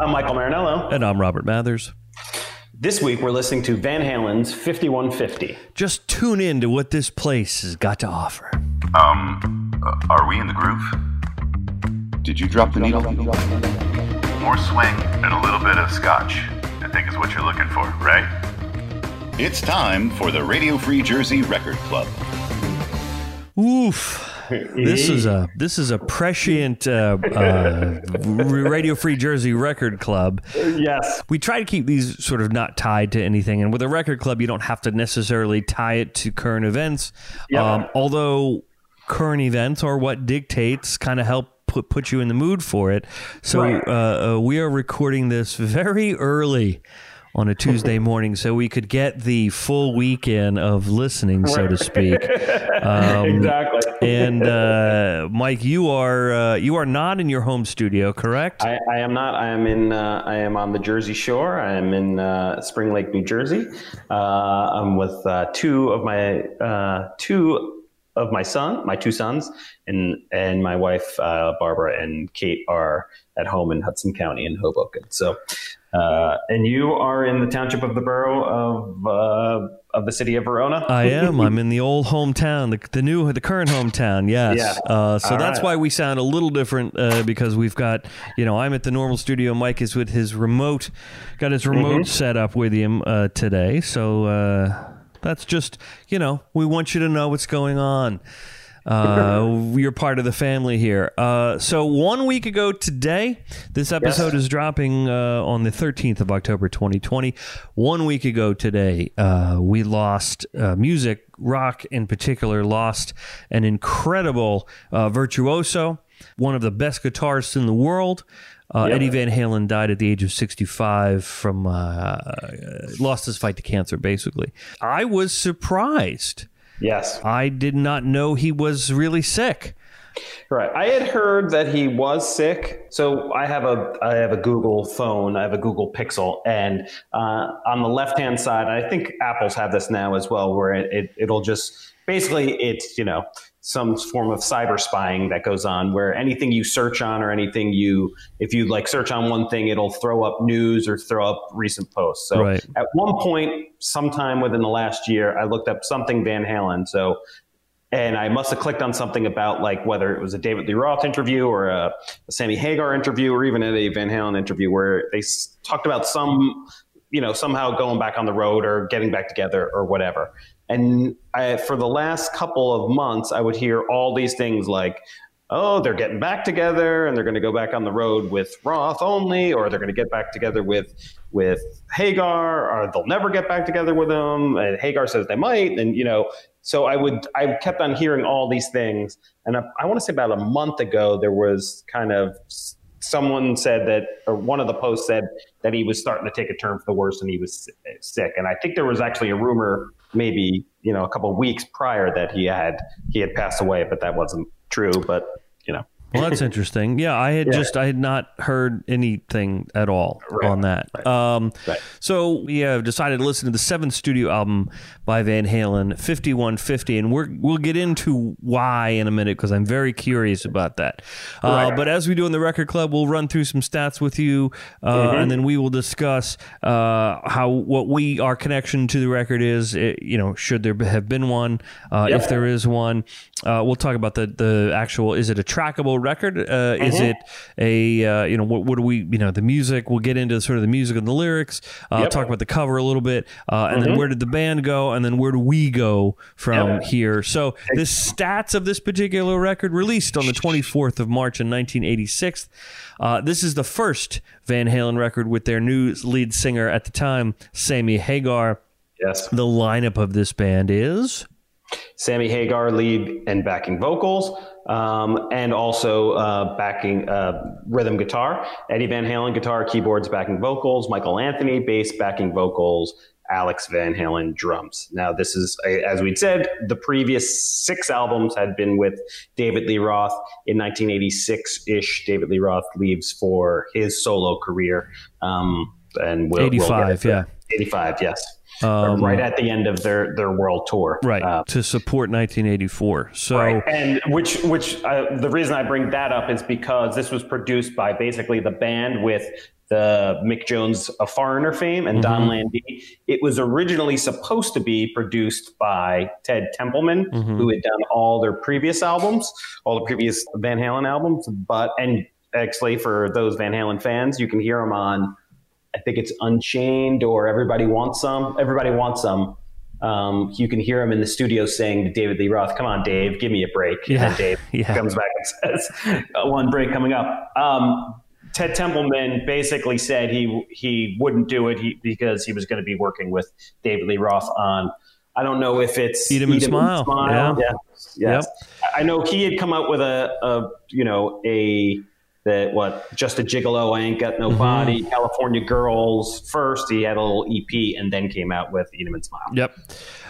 I'm Michael Marinello. And I'm Robert Mathers. This week we're listening to Van Halen's 5150. Just tune in to what this place has got to offer. Um, uh, are we in the groove? Did you drop the needle? More swing and a little bit of scotch, I think is what you're looking for, right? It's time for the Radio Free Jersey Record Club. Oof. This is a this is a prescient uh, uh, Radio Free Jersey Record Club. Yes, we try to keep these sort of not tied to anything, and with a record club, you don't have to necessarily tie it to current events. Yep. Um, although current events are what dictates, kind of help put put you in the mood for it. So Right. uh, uh, we are recording this very early on a Tuesday morning, so we could get the full weekend of listening, so to speak. Um, exactly. and uh, Mike, you are uh, you are not in your home studio, correct? I, I am not. I am in. Uh, I am on the Jersey Shore. I am in uh, Spring Lake, New Jersey. Uh, I'm with uh, two of my uh, two of my son, my two sons, and and my wife uh, Barbara and Kate are at home in Hudson County in Hoboken. So, uh, and you are in the township of the borough of uh, of the city of Verona. I am. I'm in the old hometown, the, the new, the current hometown. Yes. Yeah. Uh, so All that's right. why we sound a little different uh, because we've got, you know, I'm at the normal studio. Mike is with his remote, got his remote set up with him uh, today. So uh, that's just, you know, we want you to know what's going on. Uh, you're part of the family here. Uh, so one week ago today, this episode is dropping uh, on the 13th of October, 2020. One week ago today, uh, we lost uh, music, rock in particular, lost an incredible uh, virtuoso, one of the best guitarists in the world. Uh, Yep. Eddie Van Halen died at the age of 65 from uh, lost his fight to cancer. Basically, I was surprised. Yes. I did not know he was really sick. Right. I had heard that he was sick. So I have a I have a Google phone. I have a Google Pixel, and uh, on the left hand side, I think Apple's have this now as well, where it, it it'll just basically it's you know some form of cyber spying that goes on where anything you search on or anything you if you like search on one thing it'll throw up news or throw up recent posts so Right. at one point sometime within the last year i looked up something van halen so and I must have clicked on something about like whether it was a David Lee Roth interview or a, a Sammy Hagar interview or even Eddie Van Halen interview where they s- talked about some, you know, somehow going back on the road or getting back together or whatever. And I, for the last couple of months, I would hear all these things like, oh, they're getting back together and they're going to go back on the road with Roth only, or they're going to get back together with with Hagar, or they'll never get back together with him. And Hagar says they might, and you know, so I would I kept on hearing all these things, and I, I want to say about a month ago there was kind of someone said that, or one of the posts said that he was starting to take a turn for the worse and he was sick, and I think there was actually a rumor maybe you know a couple weeks prior that he had he had passed away, but that wasn't true. But Well, that's interesting. Yeah, I had Yeah. just I had not heard anything at all Right, on that. right, Um, right. So we have decided to listen to the seventh studio album by Van Halen, Fifty One Fifty, and we're we'll get into why in a minute because I'm very curious about that. Uh, But as we do in the Record Club, we'll run through some stats with you, uh, Mm-hmm. and then we will discuss uh, how what we our connection to the record is. eh, you know, should there have been one? Uh, Yep. If there is one, uh, we'll talk about the the actual. Is it a trackable record? Uh, Is Mm-hmm. it a uh, you know what, what do we you know the music? We'll get into sort of the music and the lyrics. Uh, Yep. Talk about the cover a little bit, uh, and then where did the band go, and then where do we go from Yep. here? So the stats of this particular record released on the 24th of March in 1986. Uh, this is the first Van Halen record with their new lead singer at the time, Sammy Hagar. yes, The lineup of this band is. Sammy Hagar lead and backing vocals, um, and also uh, backing uh, rhythm guitar. Eddie Van Halen guitar, keyboards, backing vocals. Michael Anthony bass, backing vocals. Alex Van Halen drums. Now, this is, as we'd said, the previous six albums had been with David Lee Roth. In 1986 ish, David Lee Roth leaves for his solo career. Um, and we'll, we'll 85, yeah. 85, yes. Um, right at the end of their, their world tour. Right. Uh, to support 1984. So. Right. And which, which uh, the reason I bring that up is because this was produced by basically the band with the Mick Jones of Foreigner fame and Don Mm-hmm. Landee. It was originally supposed to be produced by Ted Templeman, Mm-hmm. who had done all their previous albums, all the previous Van Halen albums. But and actually, for those Van Halen fans, you can hear them on. I think it's Unchained or Everybody Wants Some. Everybody Wants Some. Um, you can hear him in the studio saying to David Lee Roth, "Come on, Dave, give me a break." Yeah. And Dave Yeah. comes back and says, "Uh, "One break coming up." Um, Ted Templeman basically said he he wouldn't do it he, because he was going to be working with David Lee Roth on. I don't know if it's Eat 'em and Smile. Yeah. Yeah. Yes. I know he had come out with a, a you know a that what just a gigolo I ain't got no Mm-hmm. body California girls first he had a little EP and then came out with Eat 'em and Smile. Yep.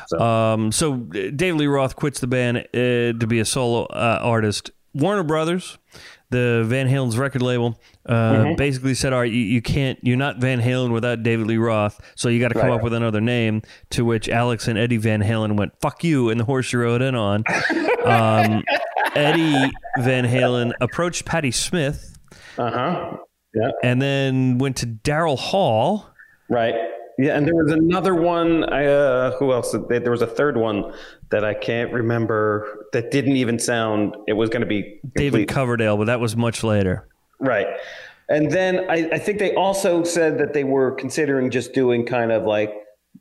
So- Um, so David Lee Roth quits the band uh, to be a solo uh, artist. Warner Brothers, the Van Halen's record label, uh, Mm-hmm. basically said, "All right, you, you can't. You're not Van Halen without David Lee Roth. So you got to come Right. up with another name." To which Alex and Eddie Van Halen went, "Fuck you!" and the horse you rode in on. um, Eddie Van Halen approached Patti Smith Uh huh. Yeah. and then went to Daryl Hall. Right. Yeah, and there was another one. I, uh, who else? There was a third one that I can't remember. That didn't even sound. It was going to be David complete- Coverdale, but that was much later. Right. And then I, I think they also said that they were considering just doing kind of like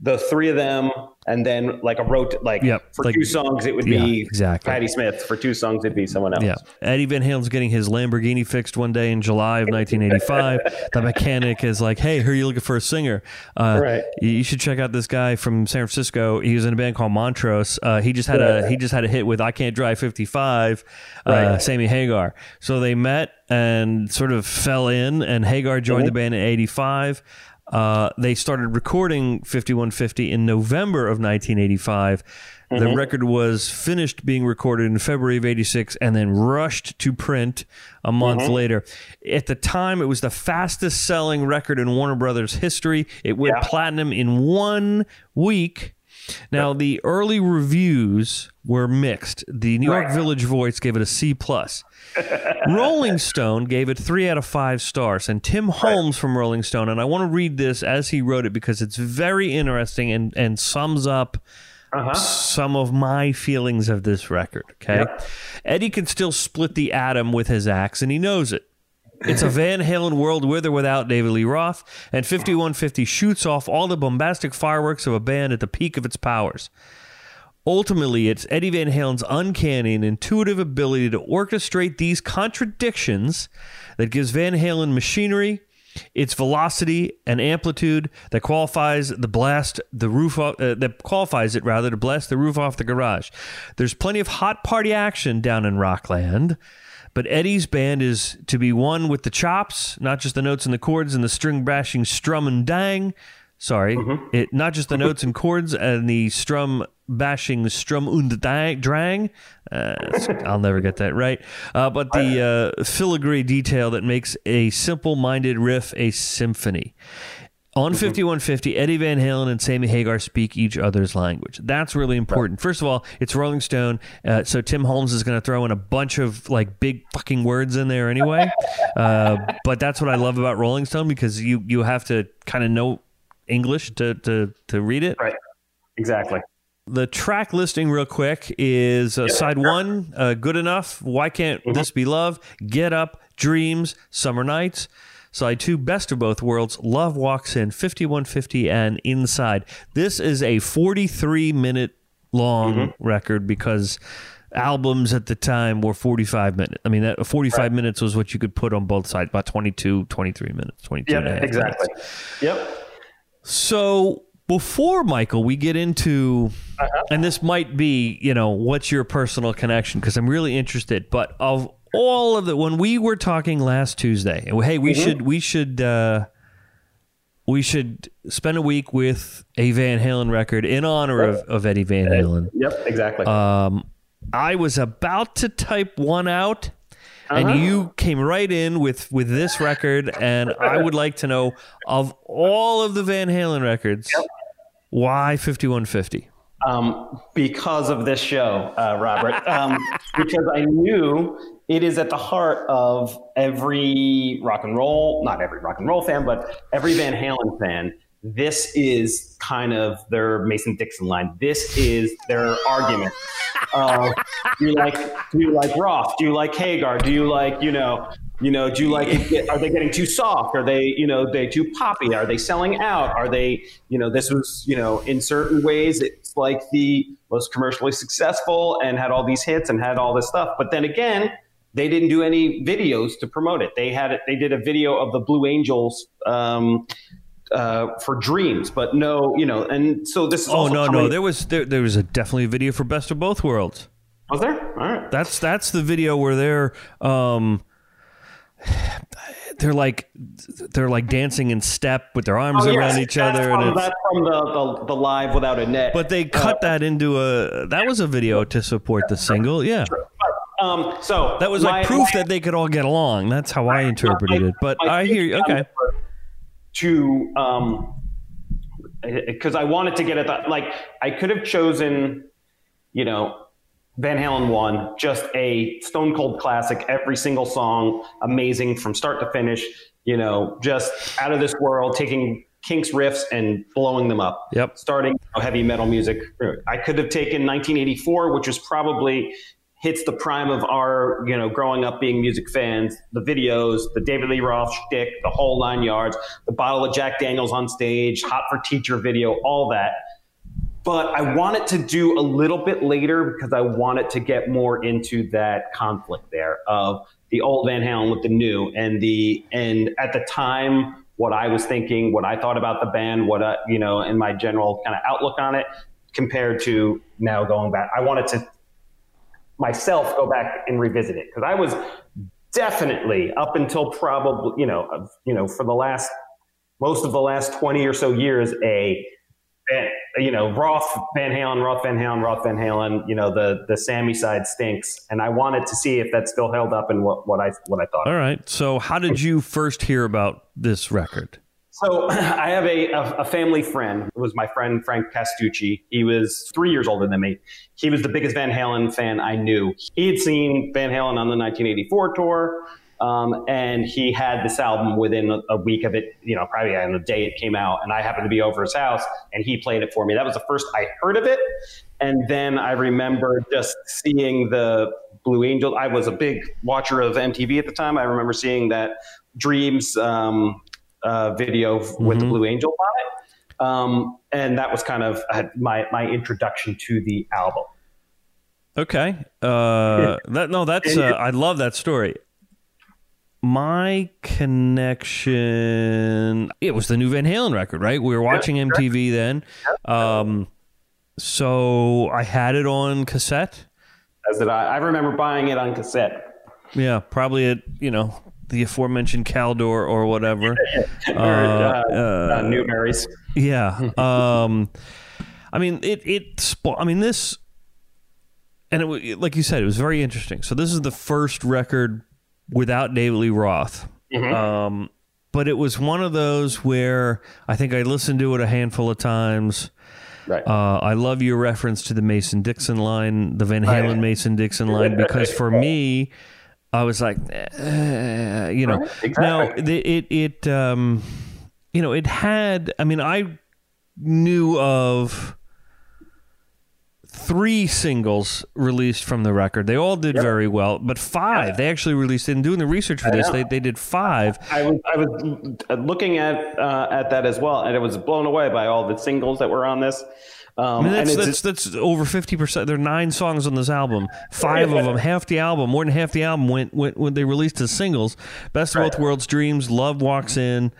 the three of them and then like a wrote like Yep, for like- two songs it would Yeah, be exactly. Patti Smith. For two songs it'd be someone else. Yeah. Eddie Van Halen's getting his Lamborghini fixed one day in July of 1985. the mechanic is like, hey, who are you looking for a singer? Uh, Right. You should check out this guy from San Francisco. He was in a band called Montrose. Uh, he just had a he just had a hit with I Can't Drive 55, uh, Right. Sammy Hagar. So they met and sort of fell in, and Hagar joined the band in 85. Uh, they started recording 5150 in November of 1985. The record was finished being recorded in February of 86 and then rushed to print a month later. At the time, it was the fastest selling record in Warner Brothers history. It went Yeah. platinum in one week. Now, the early reviews were mixed. The New York Right. Village Voice gave it a C plus. Rolling Stone gave it three out of five stars, and Tim Holmes from Rolling Stone, and I want to read this as he wrote it because it's very interesting and and sums up Uh-huh. some of my feelings of this record. Okay, Yep. Eddie can still split the atom with his axe, and he knows it. It's a Van Halen world with or without David Lee Roth, and 5150 shoots off all the bombastic fireworks of a band at the peak of its powers. Ultimately, it's Eddie Van Halen's uncanny and intuitive ability to orchestrate these contradictions that gives Van Halen machinery, its velocity and amplitude that qualifies the blast the roof off, uh, that qualifies it rather to blast the roof off the garage. There's plenty of hot party action down in Rockland. But Eddie's band is to be one with the chops, not just the notes and the chords and the string bashing strum and dang. Sorry, it not just the notes and chords and the strum bashing strum und dang- drang. Uh, I'll never get that right. Uh, but the uh, filigree detail that makes a simple-minded riff a symphony. On 5150, Eddie Van Halen and Sammy Hagar speak each other's language. That's really important. First of all, it's Rolling Stone, uh, so Tim Holmes is going to throw in a bunch of like big fucking words in there anyway. uh, but that's what I love about Rolling Stone because you you have to kind of know English to, to to read it. Right. Exactly. The track listing, real quick, is uh, side one, uh, Good Enough, Why Can't This Be Love, Get Up, Dreams, Summer Nights. Side two, Best of Both Worlds, Love Walks In, 5150, and Inside. This is a 43 minute long mm-hmm. record because albums at the time were 45 minutes. I mean, that 45 minutes was what you could put on both sides, about 22, 23 minutes, 22 and a Yep. half Exactly. minutes. Yep. So before Michael, we get into, uh-huh. and this might be, you know, what's your personal connection? Because I'm really interested. But of all of the, when we were talking last Tuesday, and hey, we should, we should, uh, we should spend a week with a Van Halen record in honor of, of Eddie Van Halen. Yep. Exactly. Um, I was about to type one out, and you came right in with with this record, and I would like to know of all of the Van Halen records, why fifty one fifty? um, because of this show, uh, Robert. Um, because I knew it is at the heart of every rock and roll, not every rock and roll fan, but every Van Halen fan. This is kind of their Mason Dixon line. This is their argument. Uh, do you like do you like Roth? Do you like Hagar? Do you like you know you know do you like are they getting too soft? Are they you know they too poppy? Are they selling out? Are they you know this was you know in certain ways it's like the most commercially successful and had all these hits and had all this stuff. But then again, they didn't do any videos to promote it. They had it. They did a video of the Blue Angels. Um, uh, for dreams, but no, you know, and so this. Is Oh no, no, there was there, there was a definitely a video for Best of Both Worlds. was there. All right. That's that's the video where they're um they're like they're like dancing in step with their arms Oh, yes, around each that's other From, and it's, that's from the, the the live without a net. but they cut that into a that was a video to support the single. Yeah. Um, so That was my- like proof that they could all get along. That's how I interpreted it. But I hear you. Okay. To um, because I wanted to get at that. Like I could have chosen, you know, Van Halen one, just a stone cold classic. Every single song, amazing from start to finish. You know, just out of this world, taking Kinks riffs and blowing them up. Yep. Starting you know, heavy metal music. I could have taken 1984, which was probably hits the prime of our, you know, growing up being music fans. The videos, the David Lee Roth shtick, the whole nine yards, the bottle of Jack Daniels on stage, Hot for Teacher video, all that but I wanted to do a little bit later because I wanted to get more into that conflict there of the old Van Halen with the new and the and at the time what I was thinking, what I thought about the band, what I, you know, and my general kind of outlook on it compared to now going back. I wanted to myself go back and revisit it because I was definitely up until probably you know you know for the last most of the last 20 or so years a you know, Roth Van Halen, Roth Van Halen, Roth Van Halen. You know, the the Sammy side stinks, and I wanted to see if that still held up and what what I what I thought. All right. So how did you first hear about this record? So I have a, a, family friend. It was my friend Frank Castucci. He was three years older than me. He was the biggest Van Halen fan I knew. He had seen Van Halen on the 1984 tour. Um, and he had this album within a, a week of it, you know, probably on the day it came out. And I happened to be over his house and he played it for me. That was the first I heard of it. And then I remember just seeing the Blue Angel. I was a big watcher of MTV at the time. I remember seeing that Dreams um, uh, video with the Blue Angels on it. Um, and that was kind of my, my introduction to the album. Okay. Uh, that no, that's uh, I love that story. My connection. It was the new Van Halen record, right? We were watching MTV then. Um, so I had it on cassette. As did I. I remember buying it on cassette. Yeah, probably at you know the aforementioned Caldor or whatever. or uh, uh, Newberry's. Yeah. Um, I mean, it it. spo- I mean, this, and it, like you said, it was very interesting. So this is the first record without David Lee Roth. Um, but it was one of those where I think I listened to it a handful of times. Right. Uh, I love your reference to the Mason Dixon line, the Van Halen Mason Dixon line, because for me, I was like, eh, you know, Right, exactly. now it it um, you know, it had. I mean, I knew of three singles released from the record. They all did very well, but five. They actually released. In doing the research for this, know. they they did five. I was I was looking at uh, at that as well, and it was blown away by all the singles that were on this. Um, I mean, that's, and that's, that's over 50%. There are nine songs on this album. Five of them, half the album, more than half the album went, went when they released as singles. Best of Both Worlds, Dreams, Love Walks In,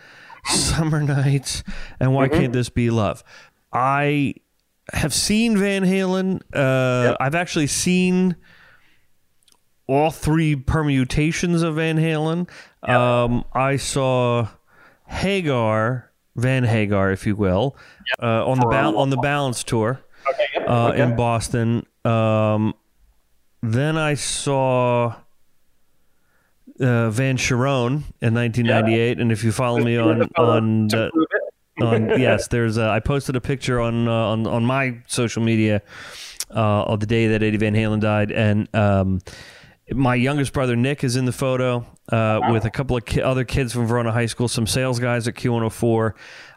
Summer Nights, and Why Mm-hmm. Can't This Be Love? I have seen Van Halen. Uh, I've actually seen all three permutations of Van Halen. Um, I saw Hagar, Van Hagar, if you will, uh, on the ba- on the Balance tour okay, yep, uh, okay. in Boston. Um, then I saw uh, Van Cherone in 1998, and if you follow me on on the, on yes, there's a, I posted a picture on uh, on on my social media uh, of the day that Eddie Van Halen died, and um, my youngest brother Nick is in the photo uh, with a couple of ki- other kids from Verona High School, some sales guys at Q104.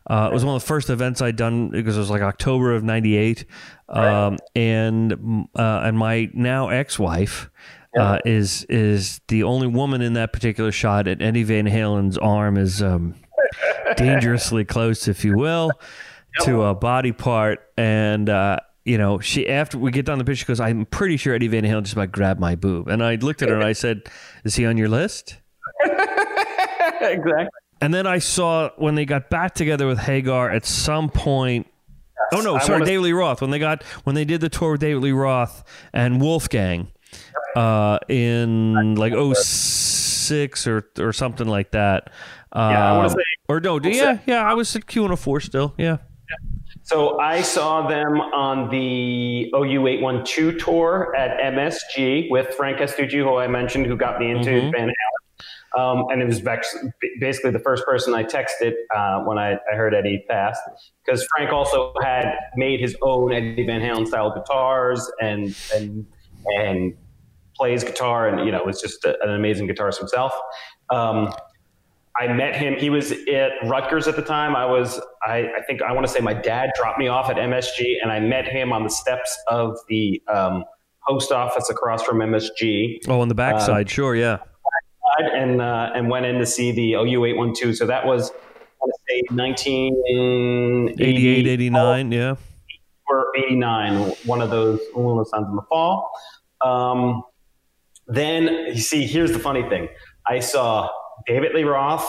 Uh, it was one of the first events I'd done because it was like October of '98, um, and mm, uh, and my now ex-wife uh, is is the only woman in that particular shot. And Eddie Van Halen's arm is um, dangerously close, if you will, to a body part, and uh, you know, she after we get done the pitch, she goes, "I'm pretty sure Eddie Van Halen just about grabbed my boob," and I looked at her and I said, "Is he on your list?" exactly. And then I saw when they got back together with Hagar at some point. Oh no, I sorry, wanna- David Lee Roth. When they got when they did the tour with David Lee Roth and Wolfgang uh, in like 06 or or something like that. I wanna Um, say- or no, yeah, yeah, I was at Q104 still. Yeah. So I saw them on the OU812 tour at MSG with Frank Estucci, who I mentioned, who got me into Mhm. Van Halen. Um, and it was basically the first person I texted uh, when I, I heard Eddie passed, because Frank also had made his own Eddie Van Halen style guitars and and and plays guitar, and you know was just a, an amazing guitarist himself. Um, I met him. He was at Rutgers at the time. I was, I, I think, I want to say my dad dropped me off at MSG, and I met him on the steps of the um, post office across from MSG, Oh, on the backside, sure, yeah. and uh, and went in to see the OU eight one two. So that was, I want to say, nineteen 88, 89, yeah. or 89, one of those, one of those times in the fall. Um, then you see, here's the funny thing. I saw David Lee Roth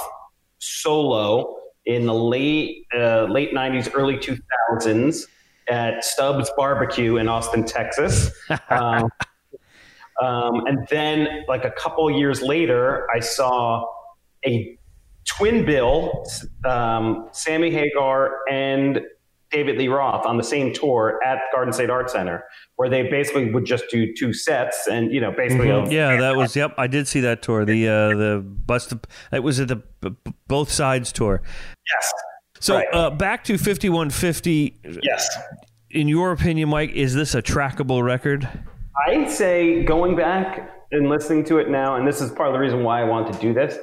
solo in the late, uh, late 90s, early 2000s at Stubbs Barbecue in Austin, Texas. Um, um, and then, like a couple years later, I saw a twin bill, um, Sammy Hagar and David Lee Roth on the same tour at Garden State Art Center, where they basically would just do two sets and you know basically Mm-hmm. Yeah, that was. Yep, I did see that tour. The uh, the bust. It was at the both sides tour. yes, So Right. uh, back to fifty one fifty. yes. In your opinion, Mike, is this a trackable record? I'd say going back and listening to it now, and this is part of the reason why I want to do this.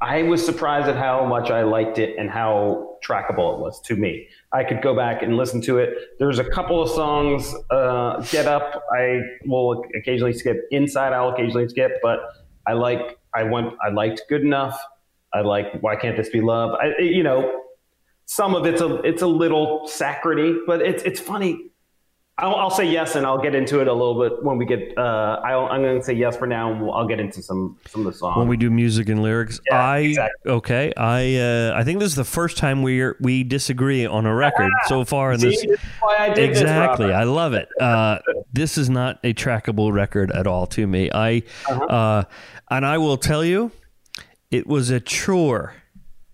I was surprised at how much I liked it and how trackable it was to me. I could go back and listen to it. There's a couple of songs, uh, Get Up, I will occasionally skip. Inside, I'll occasionally skip, but I like, I went, I liked Good Enough. I like Why Can't This Be Love? I, you know, some of it's a, it's a little saccharity, but it's, it's funny. I'll, I'll say yes, and I'll get into it a little bit when we get. Uh, I'll, I'm going to say yes for now, and we'll, I'll get into some some of the songs. When we do music and lyrics, Yeah, I exactly. okay. I uh, I think this is the first time we are we disagree on a record so far in See, this. this is why I exactly this, i love it uh, this is not a trackable record at all to me i Uh-huh. uh, and i will tell you it was a chore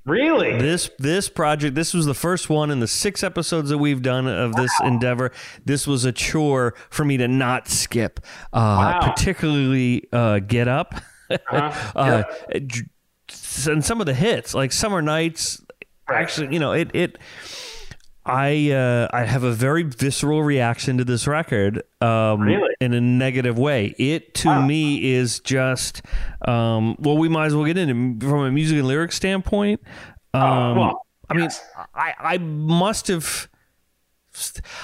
Really? this this project this was the first one in the six episodes that we've done of this endeavor this was a chore for me to not skip uh, Wow. particularly uh, get up Uh-huh. uh, and some of the hits like summer nights Right. actually you know it it I uh, I have a very visceral reaction to this record, um, Really? in a negative way. It to me is just, um, well, we might as well get into from a music and lyric standpoint. Um, Oh, well, I mean, yes. I I must have.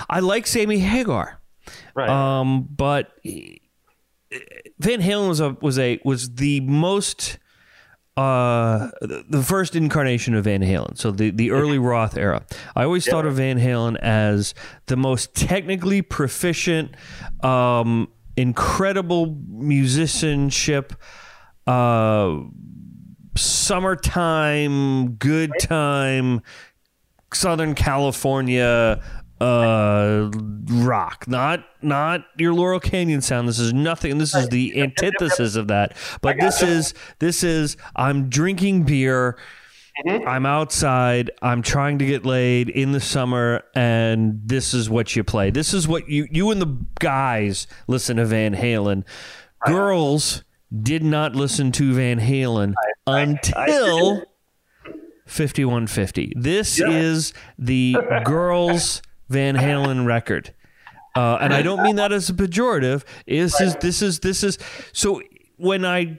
I like Sammy Hagar, right. um, but Van Halen was a was a was the most uh the first incarnation of Van Halen. So the the early Roth era. I always thought of Van Halen as the most technically proficient um incredible musicianship uh summertime good time Southern California uh rock. Not not your laurel canyon sound. This is nothing. This is the antithesis of that. But this is this is i'm drinking beer. I'm outside. I'm trying to get laid in the summer and this is what you play. This is what you you and the guys listen to van halen. Girls did not listen to van halen until 5150. This is the girls Van Halen record. Uh, and I don't mean that as a pejorative. This is this is this is so when I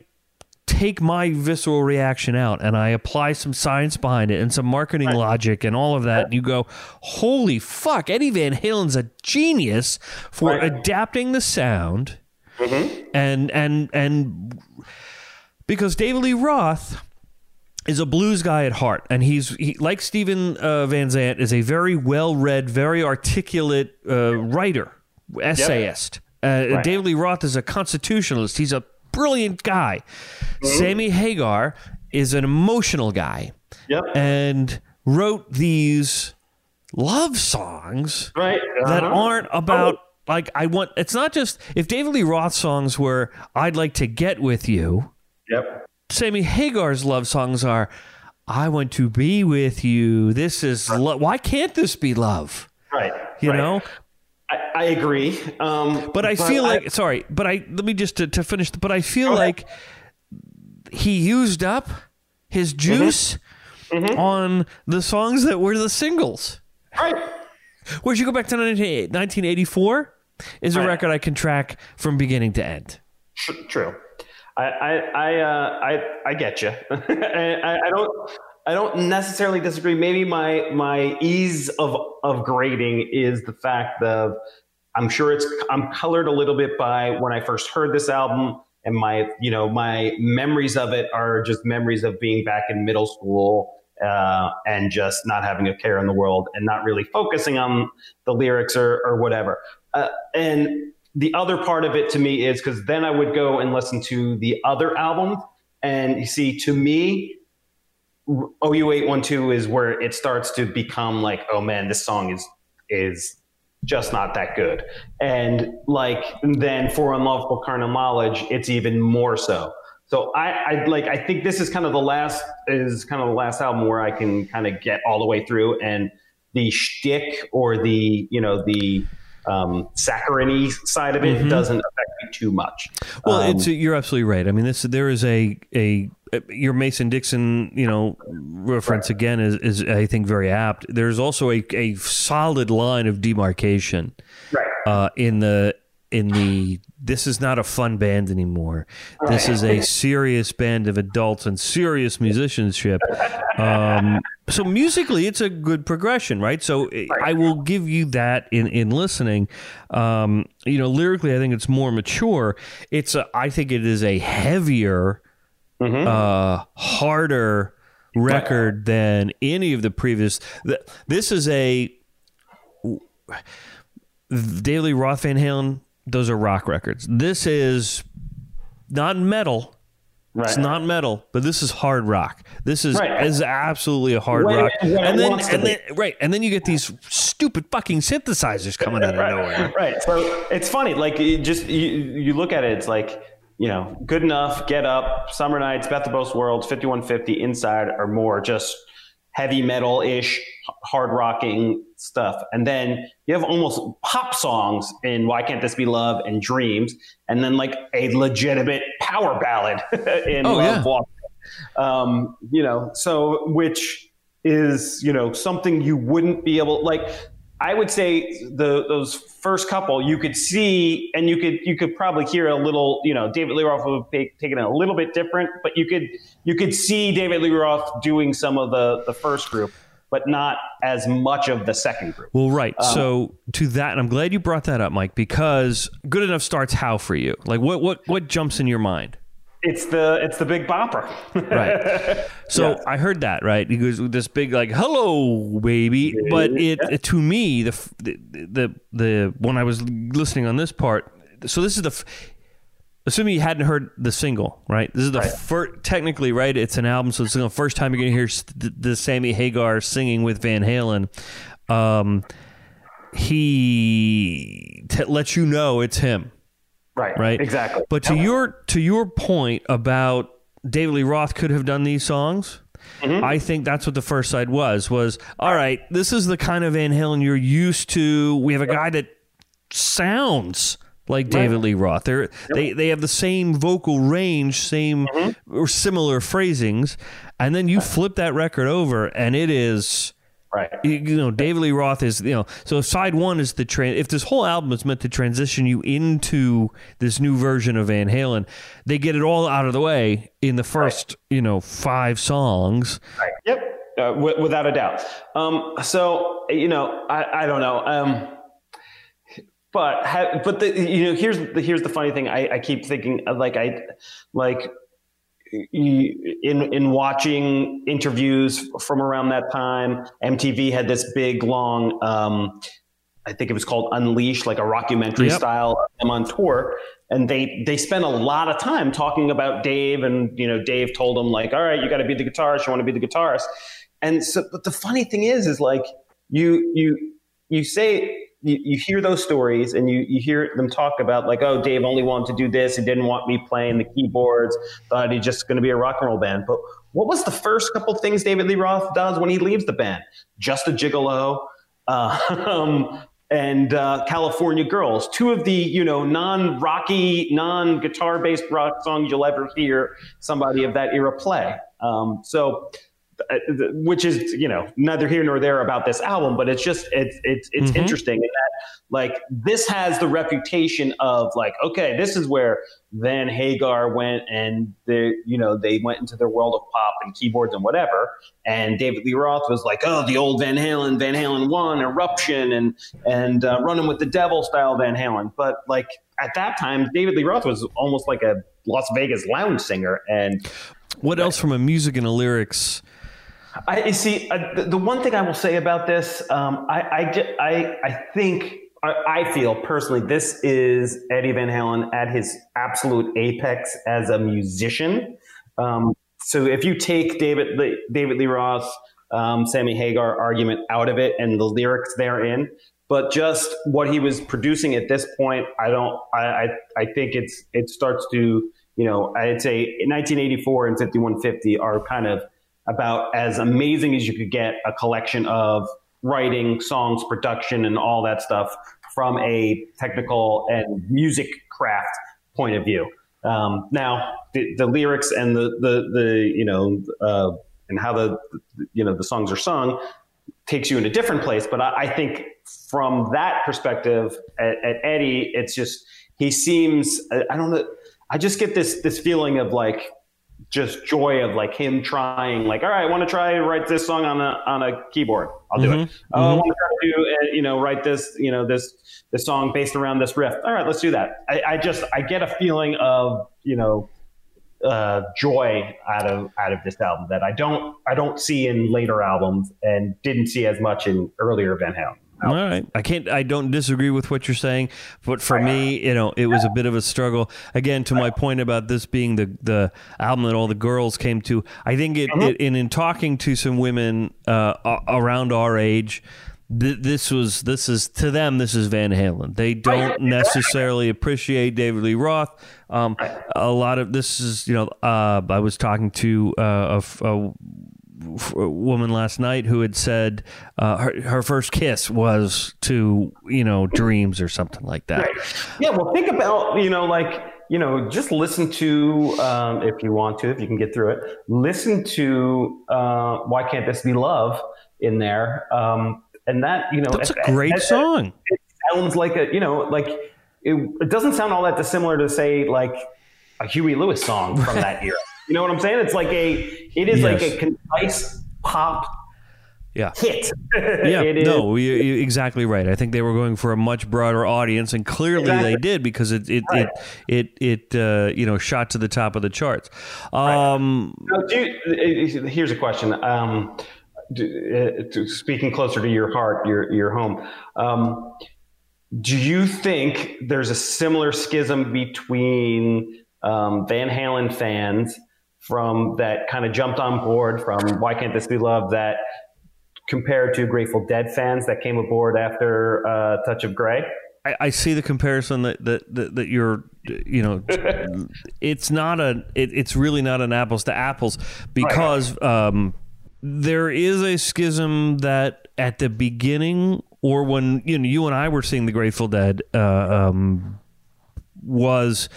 take my visceral reaction out and I apply some science behind it and some marketing logic and all of that, and you go, holy fuck, Eddie Van Halen's a genius for Right. adapting the sound and and and because David Lee Roth is a blues guy at heart, and he's he, like Stephen uh, Van Zandt is a very well-read, very articulate uh, writer, essayist. Uh, David Lee Roth is a constitutionalist. He's a brilliant guy. Sammy Hagar is an emotional guy, Yep. and wrote these love songs right. that Uh-huh. aren't about like I want. It's not just if David Lee Roth songs were "I'd like to get with you." Yep. Sammy Hagar's love songs are "I want to be with you." This is lo- why can't this be love? Right. You right. know. I, I agree. Um, But I feel like sorry, but I let me just to, to finish. But I feel ahead. like he used up his juice on the songs that were the singles. right. Whereas you go back to 1984 is a Right. record I can track from beginning to end. True. I I I uh, I, I get you. I, I don't I don't necessarily disagree. Maybe my my ease of of grading is the fact of I'm sure it's I'm colored a little bit by when I first heard this album and my you know my memories of it are just memories of being back in middle school uh, and just not having a care in the world and not really focusing on the lyrics or or whatever. Uh, and the other part of it to me is because then I would go and listen to the other album, and you see, to me, OU eight one two is where it starts to become like, oh man, this song is is just not that good, and like then for Unlawful Carnal Knowledge, it's even more so. So I, I like I think this is kind of the last is kind of the last album where I can kind of get all the way through. And the shtick or the you know the um, saccharine side of it doesn't affect me too much. Well, Um, it's you're absolutely right. I mean, this there is a a your Mason Dixon, you know, reference again is is I think very apt. There's also a a solid line of demarcation right. uh, in the in the this is not a fun band anymore. This is a serious band of adults and serious musicianship. Um, so musically, it's a good progression, right? So I will give you that in in listening. Um, you know, lyrically, I think it's more mature. It's a, I think it is a heavier, uh, harder record than any of the previous. This is a David Lee Roth Van Halen, those are rock records. This is not metal. Right. It's not metal, but this is hard rock. This is Right. is absolutely a hard When- rock. when and then and then right, and then you get these stupid fucking synthesizers coming out of nowhere. right. So it's funny. Like you just you, you look at it. It's like you know, good enough. Get up. Summer nights. Best of Both Worlds. Fifty one fifty. Inside or more just heavy metal ish, hard rocking stuff. And then you have almost pop songs in Why Can't This Be Love and Dreams, and then like a legitimate power ballad in Oh, Love yeah. Walk. Um, you know, so which is you know something you wouldn't be able like I would say the those first couple you could see and you could you could probably hear a little you know David Lee Roth would have taken it a little bit different but you could you could see David Lee Roth doing some of the the first group but not as much of the second group. Well, right. Um, so to that, and I'm glad you brought that up, Mike, because good enough starts how for you? Like what what what jumps in your mind? It's the it's the big bopper. Right. So I heard that right. He goes with this big like "Hello, baby," but it, it- to me the, the the the when I was listening on this part. So this is the. Assuming you hadn't heard the single, right? This is the first, technically, right? It's an album, so it's the first time you're going to hear the, the Sammy Hagar singing with Van Halen. Um, he t- lets you know it's him, right. right? Exactly. But to your to your point about David Lee Roth could have done these songs, Mm-hmm. I think that's what the first side was. Was all right. This is the kind of Van Halen you're used to. We have a guy that sounds like David Lee Roth. They're, They they have the same vocal range, same Mm-hmm. or similar phrasings, and then you flip that record over, and it is Right. You, know, David Lee Roth is you know. So side one is the trans. If this whole album is meant to transition you into this new version of Van Halen, they get it all out of the way in the first you know five songs. Right. Yep. Uh, w- without a doubt. Um, so you know, I, I don't know. Um, but ha- but the you know here's the here's the funny thing. I, I keep thinking like I like in in watching interviews from around that time, MTV had this big long. Um, I think it was called Unleash, like a rockumentary Yep. style of them on tour. And they they spent a lot of time talking about Dave, and you know, Dave told them like, "All right, you got to be the guitarist. You want to be the guitarist." And so, but the funny thing is, is like you you you say you, you hear those stories and you, you hear them talk about like, oh, Dave only wanted to do this. He didn't want me playing the keyboards. Thought he's just going to be a rock and roll band. But what was the first couple things David Lee Roth does when he leaves the band? Just a Gigolo, uh, and uh, California Girls, two of the you know non-rocky, non-guitar-based rock songs you'll ever hear somebody of that era play. Um, so which is you know neither here nor there about this album, but it's just it's it's it's Mhm. interesting in that like this has the reputation of like okay, this is where Van Hagar went and the you know they went into their world of pop and keyboards and whatever, and David Lee Roth was like oh the old Van Halen, Van Halen one, Eruption, and and uh, Running with the Devil style Van Halen, but like at that time David Lee Roth was almost like a Las Vegas lounge singer and What else from a music and a lyrics? I you see. Uh, the, the one thing I will say about this, um, I, I, I, I think, I, I feel personally, this is Eddie Van Halen at his absolute apex as a musician. Um, so if you take David Lee, David Lee Roth, um, Sammy Hagar argument out of it and the lyrics therein, but just what he was producing at this point, I don't. I, I, I think it's it starts to you know I'd say 1984 and 5150 are kind of about as amazing as you could get a collection of writing, songs, production, and all that stuff from a technical and music craft point of view. Um, now, the, the lyrics and the the, the you know uh, and how the you know the songs are sung takes you in a different place. But I, I think from that perspective, at, at Eddie, it's just he seems I, I don't know. I just get this this feeling of like just joy of like him trying like all right i want to try to write this song on a on a keyboard. I'll do it. Oh, i want to try to do uh, you know write this you know this this song based around this riff. All right let's do that. I, I just i get a feeling of you know uh, joy out of out of this album that i don't i don't see in later albums and didn't see as much in earlier van halen All right. I can't I don't disagree with what you're saying, but for me, you know, it was a bit of a struggle. Again, to my point about this being the the album that all the girls came to, I think it, it in in talking to some women uh, around our age, th- this was this is to them this is Van Halen. They don't necessarily appreciate David Lee Roth. Um, a lot of this is you know uh, I was talking to uh, a f- a f- a woman last night who had said uh, her her first kiss was to you know dreams or something like that. Yeah, well, think about you know, like you know, just listen to um, if you want to, if you can get through it. Listen to uh, "Why Can't This Be Love" in there, um, and that you know, That's a great it- song. It sounds like a you know, like it, it doesn't sound all that dissimilar to say like a Huey Lewis song from that era. You know what I'm saying? It's like a, it is like a concise pop Yeah. hit. Yeah, no, you, you're exactly right. I think they were going for a much broader audience, and clearly Exactly. they did because it it Right. it it, it uh, you know shot to the top of the charts. Um, Now, do you- uh, here's a question. Um, uh, to- speaking closer to your heart, your your home. Um, do you think there's a similar schism between um, Van Halen fans from that kind of jumped on board from Why Can't This Be Love that compared to Grateful Dead fans that came aboard after uh, Touch of Grey? I, I see the comparison that, that, that, that you're, you know, it's not a, it, it's really not an apples to apples because um, there is a schism that at the beginning or when you know you and I were seeing the Grateful Dead uh, um, was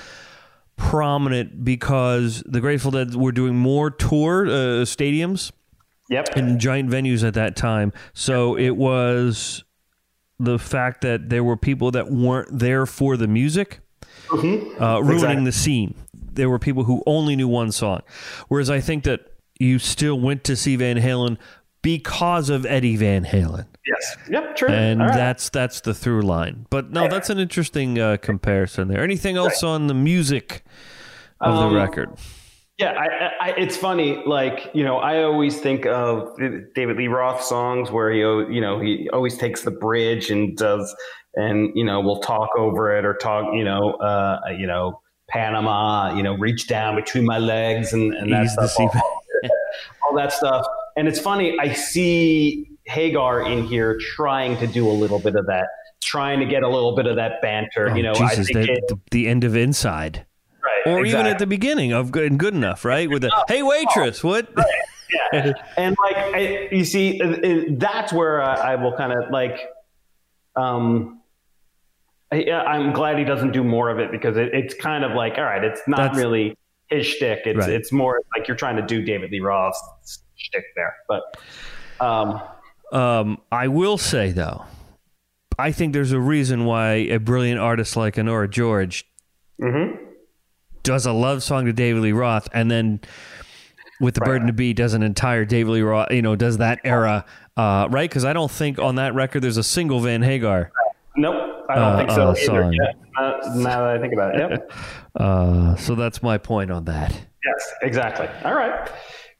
prominent because the Grateful Dead were doing more tour uh, stadiums Yep. in giant venues at that time. So it was the fact that there were people that weren't there for the music, uh, ruining Mm-hmm. Exactly. the scene. There were people who only knew one song. Whereas I think that you still went to see Van Halen because of Eddie Van Halen. Yes. Yep. True. And All right. that's that's the through line. But no, that's an interesting uh, comparison there. Anything else on the music of Um, the record? Yeah, I, I, I- it's funny. Like you know, I always think of David Lee Roth songs where he, you know, he always takes the bridge and does, and you know, we'll talk over it or talk, you know, uh, you know, Panama, you know, reach down between my legs and, and that stuff, sea- all, all that stuff. And it's funny. I see Hagar in here trying to do a little bit of that, trying to get a little bit of that banter. Oh, you know, I Jesus, think the, it, the, end of Inside. right, Or even at the beginning of Good and Good Enough, right? With the hey waitress, what? yeah. and like I, you see uh, uh, that's where I, I will kind of like um I, i'm glad he doesn't do more of it because it, it's kind of like all right it's not That's- really his shtick. It's Right. it's more like you're trying to do David Lee Roth's shtick there. But um, Um, I will say though, I think there's a reason why a brilliant artist like Honora George mhm. does a love song to David Lee Roth, and then with the burden to be does an entire David Lee Roth, you know, does that era, uh, right? Because I don't think on that record there's a single Van Hagar. nope, I don't Uh, think so uh, either. Yeah, now that I think about it, yep. Uh, so that's my point on that. Yes, exactly. All right,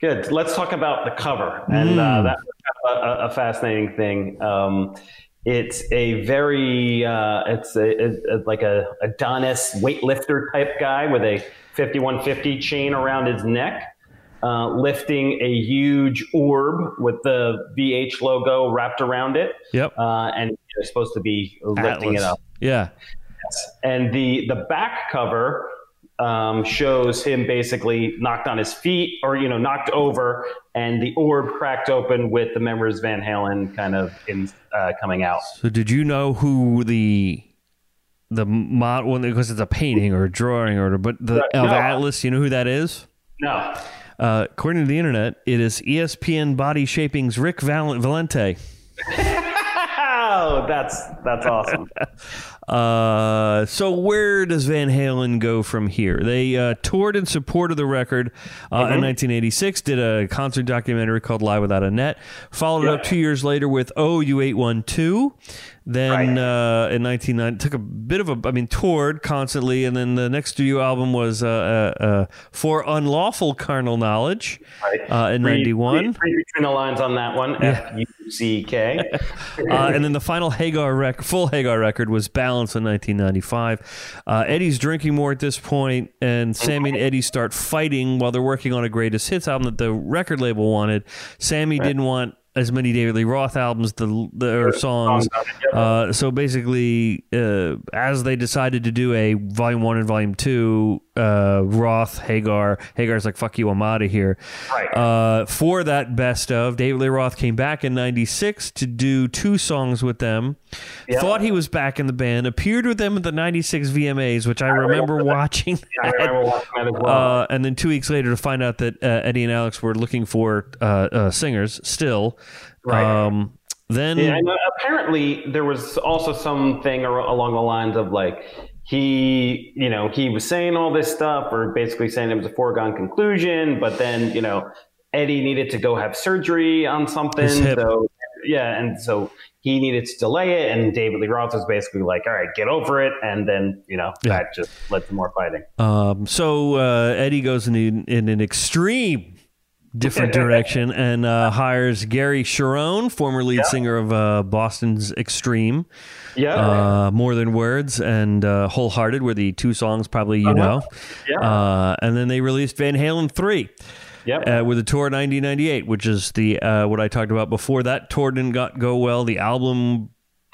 good. Let's talk about the cover, and uh, that's a, a, a fascinating thing. Um, it's a very, uh, it's a, it's like a Adonis weightlifter type guy with a 5150 chain around his neck, uh, lifting a huge orb with the VH logo wrapped around it, Yep. uh, and it's supposed to be lifting Atlas. it up Yeah. and the the back cover um, shows him basically knocked on his feet or you know knocked over and the orb cracked open with the members of van halen kind of in uh, coming out So did you know who the the model well, because it's a painting or a drawing or but the No. of Atlas? You know who that is? no Uh, according to the internet, it is ESPN Body Shaping's Rick Val- Valente. oh that's that's awesome Uh, so where does Van Halen go from here? They uh, toured in support of the record uh, in 1986, did a concert documentary called Live Without a Net, followed it up two years later with OU812. Then uh, in 1990, took a bit of a, I mean, toured constantly, and then the next studio album was uh, uh, uh, For Unlawful Carnal Knowledge right. uh, in Read- 91. read- between the lines on that one. F-u-c-k uh, and then the final Hagar rec- full Hagar record was Balance in 1995. Uh, Eddie's drinking more at this point, and Sammy and Eddie start fighting while they're working on a greatest hits album that the record label wanted. Sammy didn't want as many David Lee Roth albums, the, the or songs. on it, yep. Uh, so basically, uh, as they decided to do a volume one and volume two, uh, Roth, Hagar, Hagar's like, fuck you, I'm out of here. Right. Uh, for that best of, David Lee Roth came back in 96 to do two songs with them. Yep. Thought he was back in the band, appeared with them at the 96 VMAs, which I remember watching. i remember watching that as well Uh, and then two weeks later to find out that uh, Eddie and Alex were looking for uh, uh, singers still. Right. Um, then Yeah, uh, apparently there was also something along the lines of like he, you know, he was saying all this stuff, or basically saying it was a foregone conclusion, but then you know Eddie needed to go have surgery on something, so yeah, and so he needed to delay it, and David Lee Roth was basically like, "All right, get over it," and then you know Yeah. that just led to more fighting. Um, so uh, Eddie goes in, in an extreme different direction and uh, hires Gary Cherone, former lead singer of uh, Boston's Extreme. Yeah, Uh, More Than Words and uh, Wholehearted were the two songs probably you know. yeah, Uh, and then they released Van Halen 3 yep, uh, with the tour 1998, which is the uh, what I talked about before. That tour didn't got, go well. The album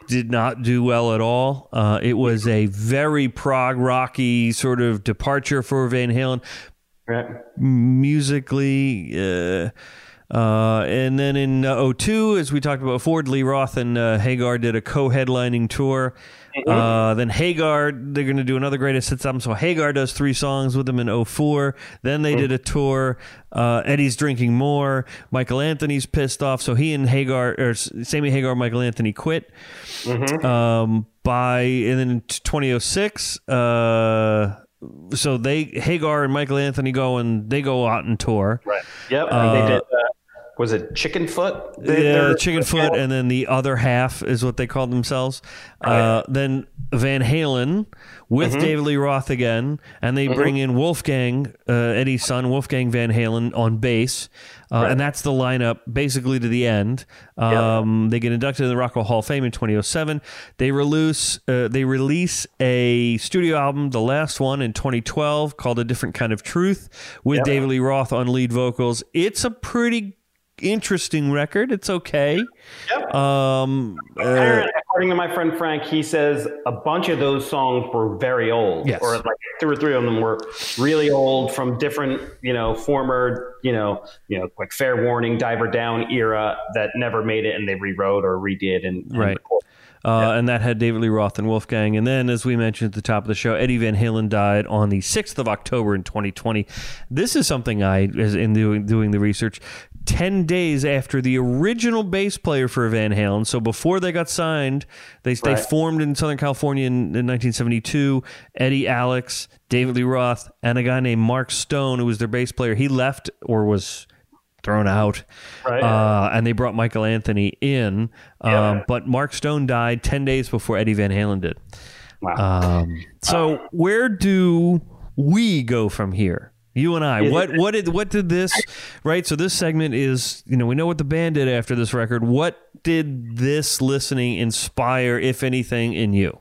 did not do well at all. Uh, it was a very prog rocky sort of departure for Van Halen right. musically. Uh, Uh, and then in uh, 02, as we talked about before, Lee Roth and uh, Hagar did a co-headlining tour. Uh, then Hagar, they're going to do another greatest hits album. So Hagar does three songs with them in 04. Then they did a tour. Uh, Eddie's drinking more. Michael Anthony's pissed off. So he and Hagar, or Sammy Hagar, Michael Anthony quit. Um, by and then in 2006, uh, so they Hagar and Michael Anthony go and they go out and tour. Right. Yep. and they did. Uh, was it Chickenfoot? They- Yeah, Chickenfoot, and then the other half is what they called themselves. Uh, then Van Halen with Mm-hmm. David Lee Roth again, and they bring in Wolfgang, uh, Eddie's son, Wolfgang Van Halen on bass, uh, and that's the lineup basically to the end. Um, They get inducted in the Rock and Roll Hall of Fame in 2007. They release uh, they release a studio album, the last one in 2012, called A Different Kind of Truth, with David Lee Roth on lead vocals. It's a pretty interesting record. It's okay. Yep. Um, uh, according to my friend Frank, he says a bunch of those songs were very old, Yes. or like two or three of them were really old from different, you know, former, you know, you know, like Fair Warning, Diver Down era that never made it, and they rewrote or redid and, and Right. recorded. uh, and that had David Lee Roth and Wolfgang. And then, as we mentioned at the top of the show, Eddie Van Halen died on the 6th of October in 2020. This is something I, as in doing, doing the research, 10 days after the original bass player for Van Halen. So before they got signed, they, they formed in Southern California in, in 1972. Eddie Alex, David Lee Roth, and a guy named Mark Stone, who was their bass player. He left or was thrown out. Right. Uh, and they brought Michael Anthony in. Um, Yeah. But Mark Stone died 10 days before Eddie Van Halen did. Wow. Um, so where do we go from here? You and I. What what did what did this right? So this segment is you know we know what the band did after this record. What did this listening inspire, if anything, in you?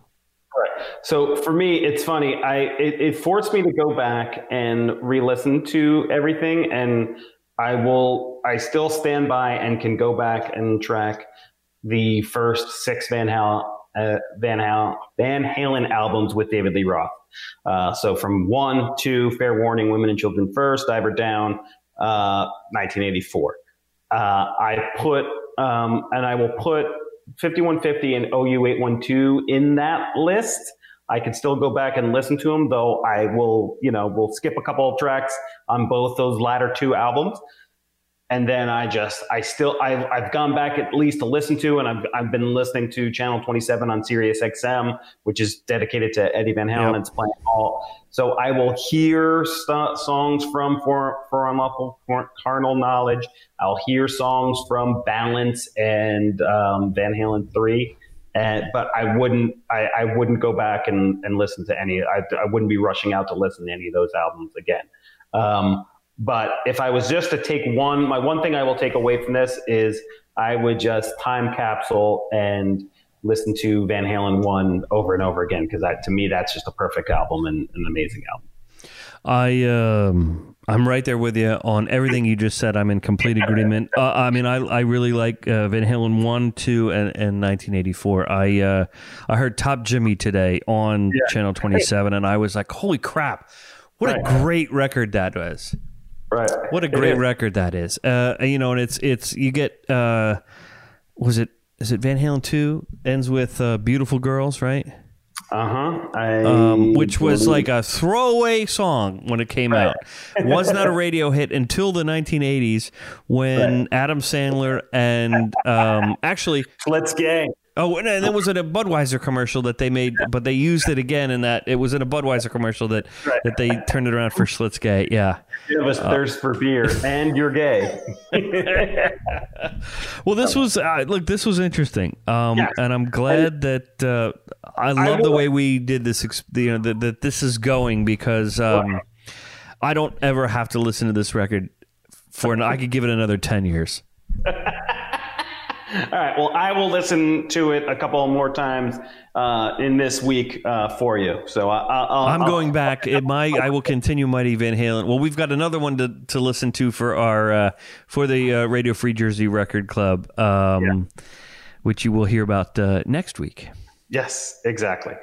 Right. So for me, it's funny. I it, it forced me to go back and re-listen to everything, and I will. I still stand by and can go back and track the first six Van Halen uh, Van Halen Van Halen albums with David Lee Roth. Uh, so from one to Fair Warning, Women and Children First, Diver Down, uh, 1984. Uh, I put um, and I will put 5150 and OU 812 in that list. I can still go back and listen to them, though I will, you know, we'll skip a couple of tracks on both those latter two albums. And then I just, I still, I've, I've gone back at least to listen to, and I've, I've been listening to Channel 27 on Sirius XM, which is dedicated to Eddie Van Halen. Yep. It's playing all. So I will hear st- songs from For, For Unlawful Car- Carnal Knowledge. I'll hear songs from Balance and um, Van Halen 3. And, but I wouldn't, I, I wouldn't go back and, and listen to any, I, I wouldn't be rushing out to listen to any of those albums again. Um, but if I was just to take one, my one thing I will take away from this is I would just time capsule and listen to Van Halen one over and over again because to me that's just a perfect album and an amazing album. I um, I'm right there with you on everything you just said. I'm in complete agreement. Uh, I mean, I I really like uh, Van Halen one, two, and, and 1984. I uh, I heard Top Jimmy today on Channel 27, and I was like, holy crap, what a great record that was. Right. What a great record that is. Uh, you know, and it's it's you get uh, was it is it Van Halen two ends with uh, Beautiful Girls, right? Uh huh. Um, which was like a throwaway song when it came out. was not a radio hit until the 1980s when Adam Sandler and um, actually, Let's Gang. Oh, and then was it a Budweiser commercial that they made, but they used it again in that it was in a Budweiser commercial that Right. that they turned it around for Schlitz Schlitzgate. Yeah. You have a thirst for beer and you're gay. Well, this was uh, look. This was interesting, um, Yes. and I'm glad that uh, I love the way we did this. You know that, that this is going because um, I don't ever have to listen to this record for. An, I could give it another ten years. All right. Well, I will listen to it a couple more times uh, in this week uh, for you. So I, I'll, I'm I'll- going back. It my I will continue Mighty Van Halen. Well, we've got another one to, to listen to for our uh, for the uh, Radio Free Jersey Record Club, um, which you will hear about uh, next week. Yes, exactly.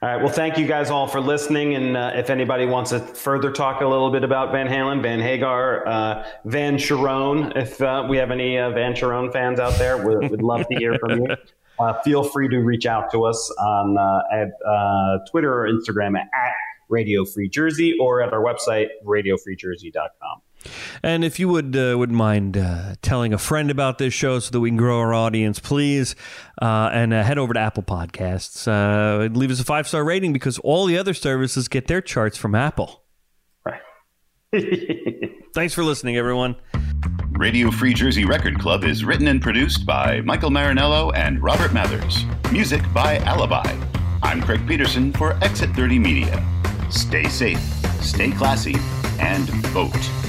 All right. Well, thank you guys all for listening. And uh, if anybody wants to further talk a little bit about Van Halen, Van Hagar, uh, Van Cherone, if uh, we have any uh, Van Cherone fans out there, we'd, we'd love to hear from you. Uh, feel free to reach out to us on uh, at Twitter or Instagram at Radio Free Jersey or at our website, radiofreejersey.com. And if you would uh, would mind uh, telling a friend about this show so that we can grow our audience, please, uh, and uh, head over to Apple Podcasts. Uh, leave us a five star rating because all the other services get their charts from Apple. Right. Thanks for listening, everyone. Radio Free Jersey Record Club is written and produced by Michael Marinello and Robert Mathers. Music by Alibi. I'm Craig Peterson for Exit 30 Media. Stay safe, stay classy, and vote.